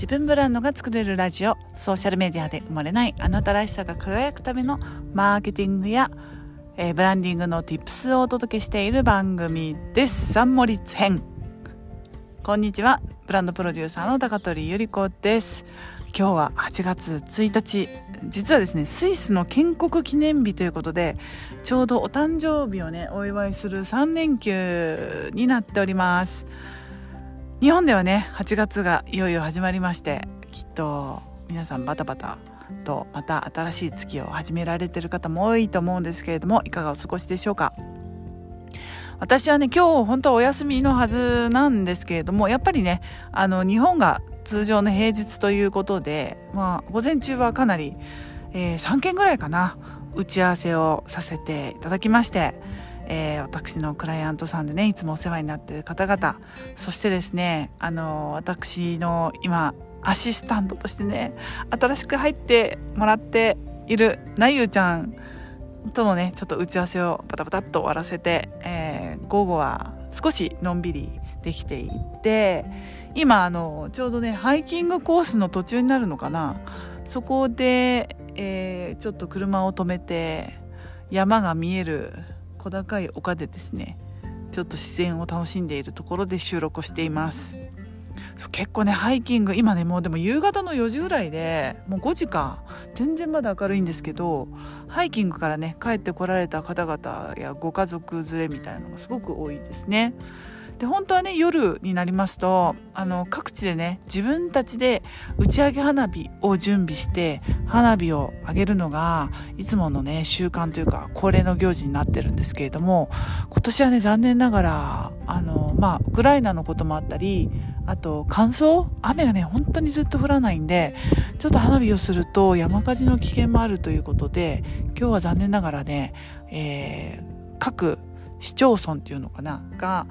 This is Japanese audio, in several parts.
自分ブランドが作れるラジオソーシャルメディアで生まれないあなたらしさが輝くためのマーケティングや、えー、ブランディングの tips をお届けしている番組です。サンモリッツ編。こんにちは。ブランドプロデューサーの高取ゆり子です。今日は8月1日。実はですねスイスの建国記念日ということでちょうどお誕生日をねお祝いする3連休になっております。日本ではね8月がいよいよ始まりましてきっと皆さんバタバタとまた新しい月を始められてる方も多いと思うんですけれどもいかがお過ごしでしょうか？私はね今日本当はお休みのはずなんですけれどもやっぱりねあの日本が通常の平日ということで、まあ、午前中はかなり、えー、3件ぐらいかな打ち合わせをさせていただきまして、えー、私のクライアントさんでねいつもお世話になっている方々そしてですねあの私の今アシスタントとしてね新しく入ってもらっているなゆうちゃんとのねちょっと打ち合わせをバタバタっと終わらせて、えー、午後は少しのんびりできていって今あのちょうどねハイキングコースの途中になるのかな。そこで、えー、ちょっと車を止めて山が見える小高い丘でですねちょっと自然を楽しんでいるところで収録をしています結構ねハイキング今ねもうでも夕方の4時ぐらいでもう5時か全然まだ明るいんですけどハイキングからね帰ってこられた方々やご家族連れみたいなのがすごく多いですね。で本当はね夜になりますとあの各地でね自分たちで打ち上げ花火を準備して花火を上げるのがいつものね習慣というか恒例の行事になってるんですけれども今年はね残念ながらあのまあウクライナのこともあったりあと乾燥？雨がね本当にずっと降らないんでちょっと花火をすると山火事の危険もあるということで今日は残念ながらね、えー、各市町村っていうのかなが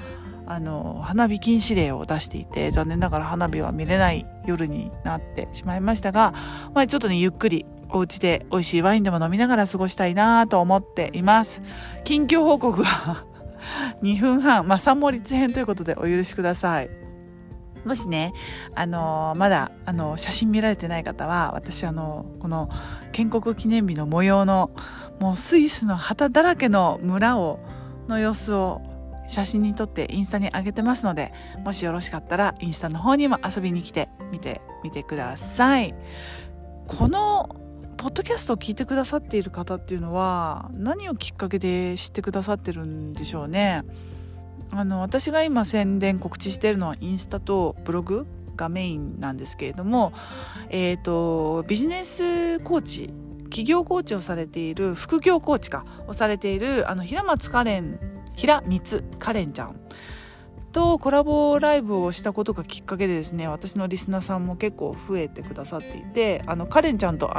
あの花火禁止令を出していて残念ながら花火は見れない夜になってしまいましたが、まあ、ちょっとねゆっくりお家で美味しいワインでも飲みながら過ごしたいなと思っています。近況報告は 2分半まあ3盛立編ということでお許しください。もしね、あのー、まだ、あのー、写真見られてない方は、私、あのー、この建国記念日の模様の、もうスイスの旗だらけの村を、の様子を写真に撮ってインスタに上げてますので、もしよろしかったらインスタの方にも遊びに来てみてみてください。このポッドキャストを聞いてくださっている方っていうのは何をきっかけで知ってくださってるんでしょうね。あの私が今宣伝告知しているのはインスタとブログがメインなんですけれども、えーと、ビジネスコーチ企業コーチをされている副業コーチかをされているあの平松カレン平光カレンちゃんとコラボライブをしたことがきっかけでですね私のリスナーさんも結構増えてくださっていてあのカレンちゃんと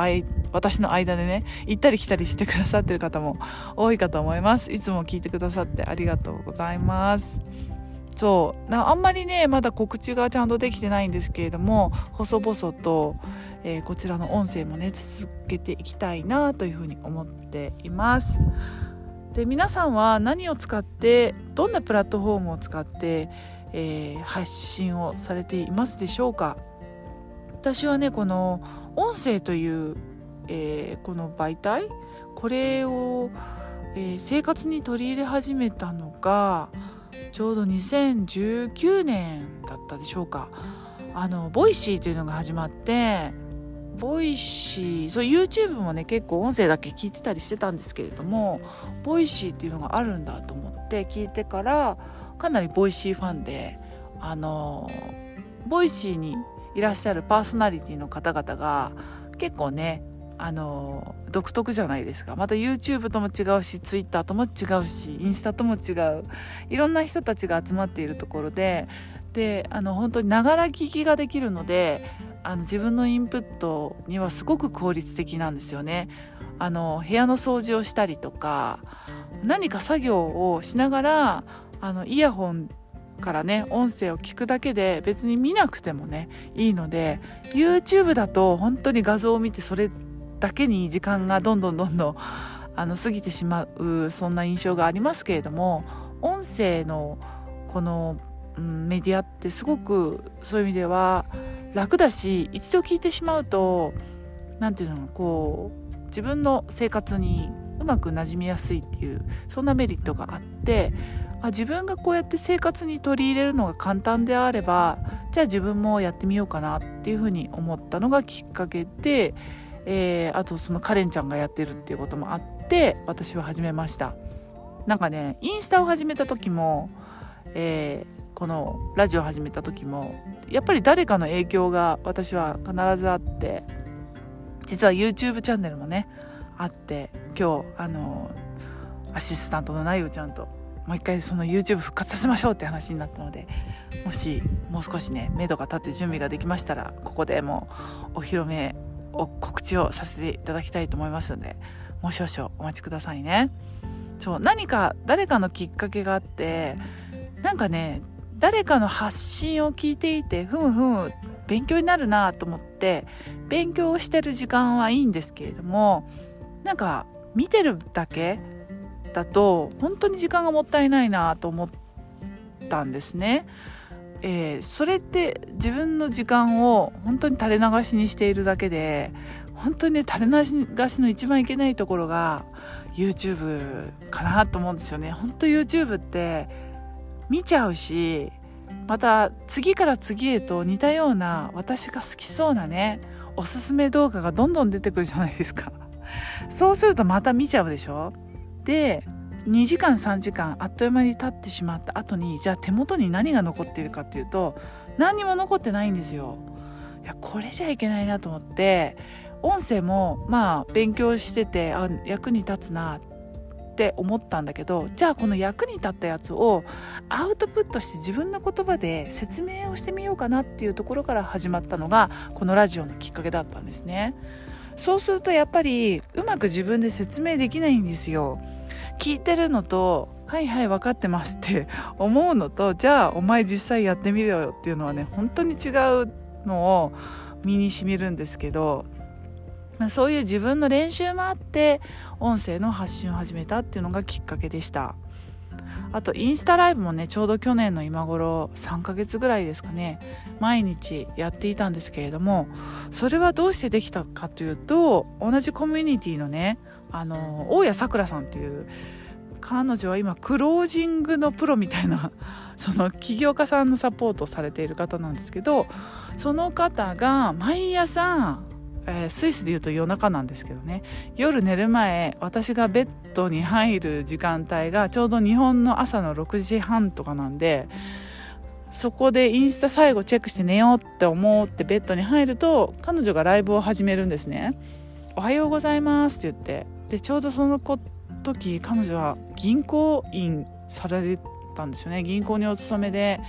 私の間でね行ったり来たりしてくださってる方も多いかと思います。いつも聞いてくださってありがとうございます。そう。あんまりねまだ告知がちゃんとできてないんですけれども細々と、えー、こちらの音声もね続けていきたいなというふうに思っています。で皆さんは何を使ってどんなプラットフォームを使って、えー、発信をされていますでしょうか？私はねこの音声という、えー、この媒体これを、えー、生活に取り入れ始めたのがちょうど2019年だったでしょうか。あの Voicy というのが始まって Voicy そう YouTube もね結構音声だけ聞いてたりしてたんですけれども Voicy っていうのがあるんだと思って聞いてからかなり Voicy ファンであの Voicy にいらっしゃるパーソナリティの方々が結構ねあの独特じゃないですか。また YouTube とも違うし Twitter とも違うしインスタとも違う。いろんな人たちが集まっているところでであの本当にながら聞きができるのであの自分のインプットにはすごく効率的なんですよね。あの部屋の掃除をしたりとか何か作業をしながらあのイヤホンからね音声を聞くだけで別に見なくてもねいいので YouTube だと本当に画像を見てそれだけに時間がどんどんどんどんあの過ぎてしまうそんな印象がありますけれども音声のこの、うん、メディアってすごくそういう意味では楽だし一度聞いてしまうと何て言うのこう自分の生活にうまく馴染みやすいっていうそんなメリットがあってあ自分がこうやって生活に取り入れるのが簡単であればじゃあ自分もやってみようかなっていうふうに思ったのがきっかけで、えー、あとそのカレンちゃんがやってるっていうこともあって私は始めました。なんかねインスタを始めた時も、えー、このラジオ始めた時もやっぱり誰かの影響が私は必ずあって実は YouTube チャンネルもねあって今日あのアシスタントのなゆちゃんともう一回その YouTube 復活させましょうって話になったのでもしもう少しね目処が立って準備ができましたらここでもうお披露目を告知をさせていただきたいと思いますのでもう少々お待ちくださいね。そう何か誰かのきっかけがあってなんかね誰かの発信を聞いていてふむふむ勉強になるなと思って勉強してる時間はいいんですけれどもなんか見てるだけだと本当に時間がもったいないなと思ったんですね。えー、それって自分の時間を本当に垂れ流しにしているだけで本当にね垂れ流しの一番いけないところが YouTube かなと思うんですよね。本当 YouTube って見ちゃうしまた次から次へと似たような私が好きそうなねおすすめ動画がどんどん出てくるじゃないですか。そうするとまた見ちゃうでしょで2時間3時間あっという間に経ってしまった後にじゃあ手元に何が残っているかっていうと何にも残ってないんですよ。いやこれじゃいけないなと思って音声もまあ勉強しててあ役に立つなって思ったんだけどじゃあこの役に立ったやつをアウトプットして自分の言葉で説明をしてみようかなっていうところから始まったのがこのラジオのきっかけだったんですね。そうするとやっぱりうまく自分で説明できないんですよ。聞いてるのとはいはい分かってますって 思うのとじゃあお前実際やってみろよっていうのはね本当に違うのを身にしみるんですけど、まあ、そういう自分の練習もあって音声の発信を始めたっていうのがきっかけでした。あとインスタライブもねちょうど去年の今頃3ヶ月ぐらいですかね毎日やっていたんですけれどもそれはどうしてできたかというと同じコミュニティのねあの大谷さくらさんっていう彼女は今クロージングのプロみたいなその起業家さんのサポートをされている方なんですけどその方が毎朝えー、スイスでいうと夜中なんですけどね。夜寝る前私がベッドに入る時間帯がちょうど日本の朝の6時半とかなんでそこでインスタ最後チェックして寝ようって思ってベッドに入ると彼女がライブを始めるんですね。おはようございますって言って。でちょうどその時彼女は銀行員されたんですよね。銀行にお勤めで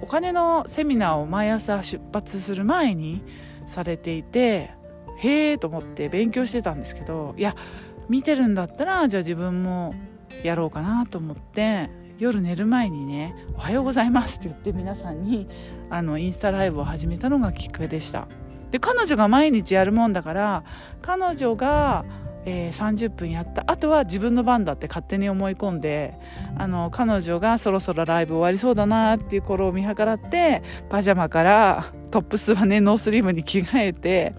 お金のセミナーを毎朝出発する前にされていてへえと思って勉強してたんですけどいや見てるんだったらじゃあ自分もやろうかなと思って夜寝る前にね「おはようございます」って言って皆さんにあのインスタライブを始めたのがきっかけでした。で彼女が毎日やるもんだから彼女が、えー、30分やったあとは自分の番だって勝手に思い込んであの彼女がそろそろライブ終わりそうだなっていう頃を見計らってパジャマからトップスはねノースリーブに着替えて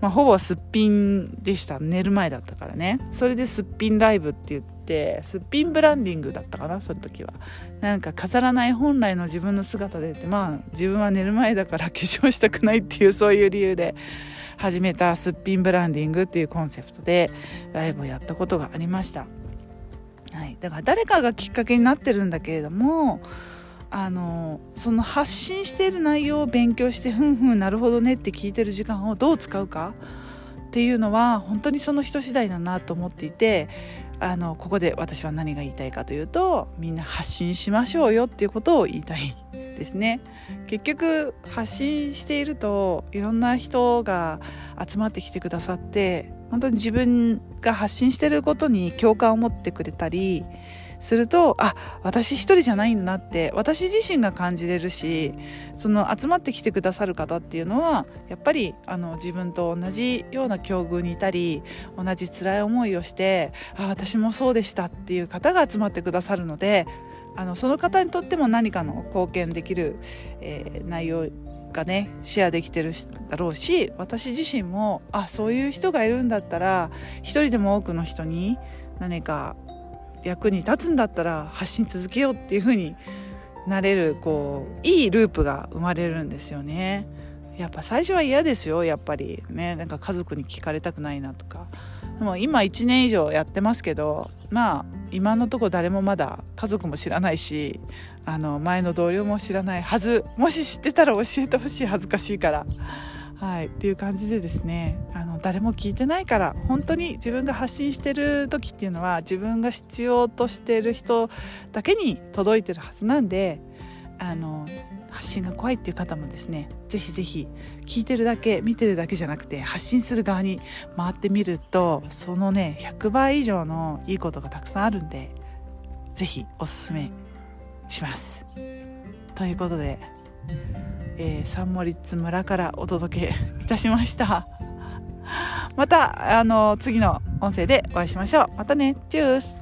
まあ、ほぼすっぴんでした。寝る前だったからね。それですっぴんライブって言ってすっぴんブランディングだったかなその時は。なんか飾らない本来の自分の姿でってまあ自分は寝る前だから化粧したくないっていうそういう理由で始めたすっぴんブランディングっていうコンセプトでライブをやったことがありました、はい、だから誰かがきっかけになってるんだけれどもあのその発信している内容を勉強してふんふんなるほどねって聞いてる時間をどう使うか？っていうのは本当にその人次第だなと思っていてあのここで私は何が言いたいかというとみんな発信しましょうよっていうことを言いたいですね。結局発信しているといろんな人が集まってきてくださって本当に自分が発信していることに共感を持ってくれたりするとあ私一人じゃないんだなって私自身が感じれるしその集まってきてくださる方っていうのはやっぱりあの自分と同じような境遇にいたり同じ辛い思いをしてあ私もそうでしたっていう方が集まってくださるのであのその方にとっても何かの貢献できる、えー、内容がねシェアできてるだろうし私自身もあそういう人がいるんだったら一人でも多くの人に何か役に立つんだったら発信続けようっていう風になれるこういいループが生まれるんですよね。やっぱ最初は嫌ですよやっぱり。ねなんか家族に聞かれたくないなとか。でも今1年以上やってますけどまあ今のとこ誰もまだ家族も知らないしあの前の同僚も知らないはず。もし知ってたら教えてほしい恥ずかしいから。はいっていう感じでですねあの誰も聞いてないから本当に自分が発信してる時っていうのは自分が必要としてる人だけに届いてるはずなんであの発信が怖いっていう方もですねぜひぜひ聞いてるだけ見てるだけじゃなくて発信する側に回ってみるとそのね100倍以上のいいことがたくさんあるんでぜひおすすめします。ということで、えー、サンモリッツ村からお届けいたしました。またあの次の音声でお会いしましょう。またねチュース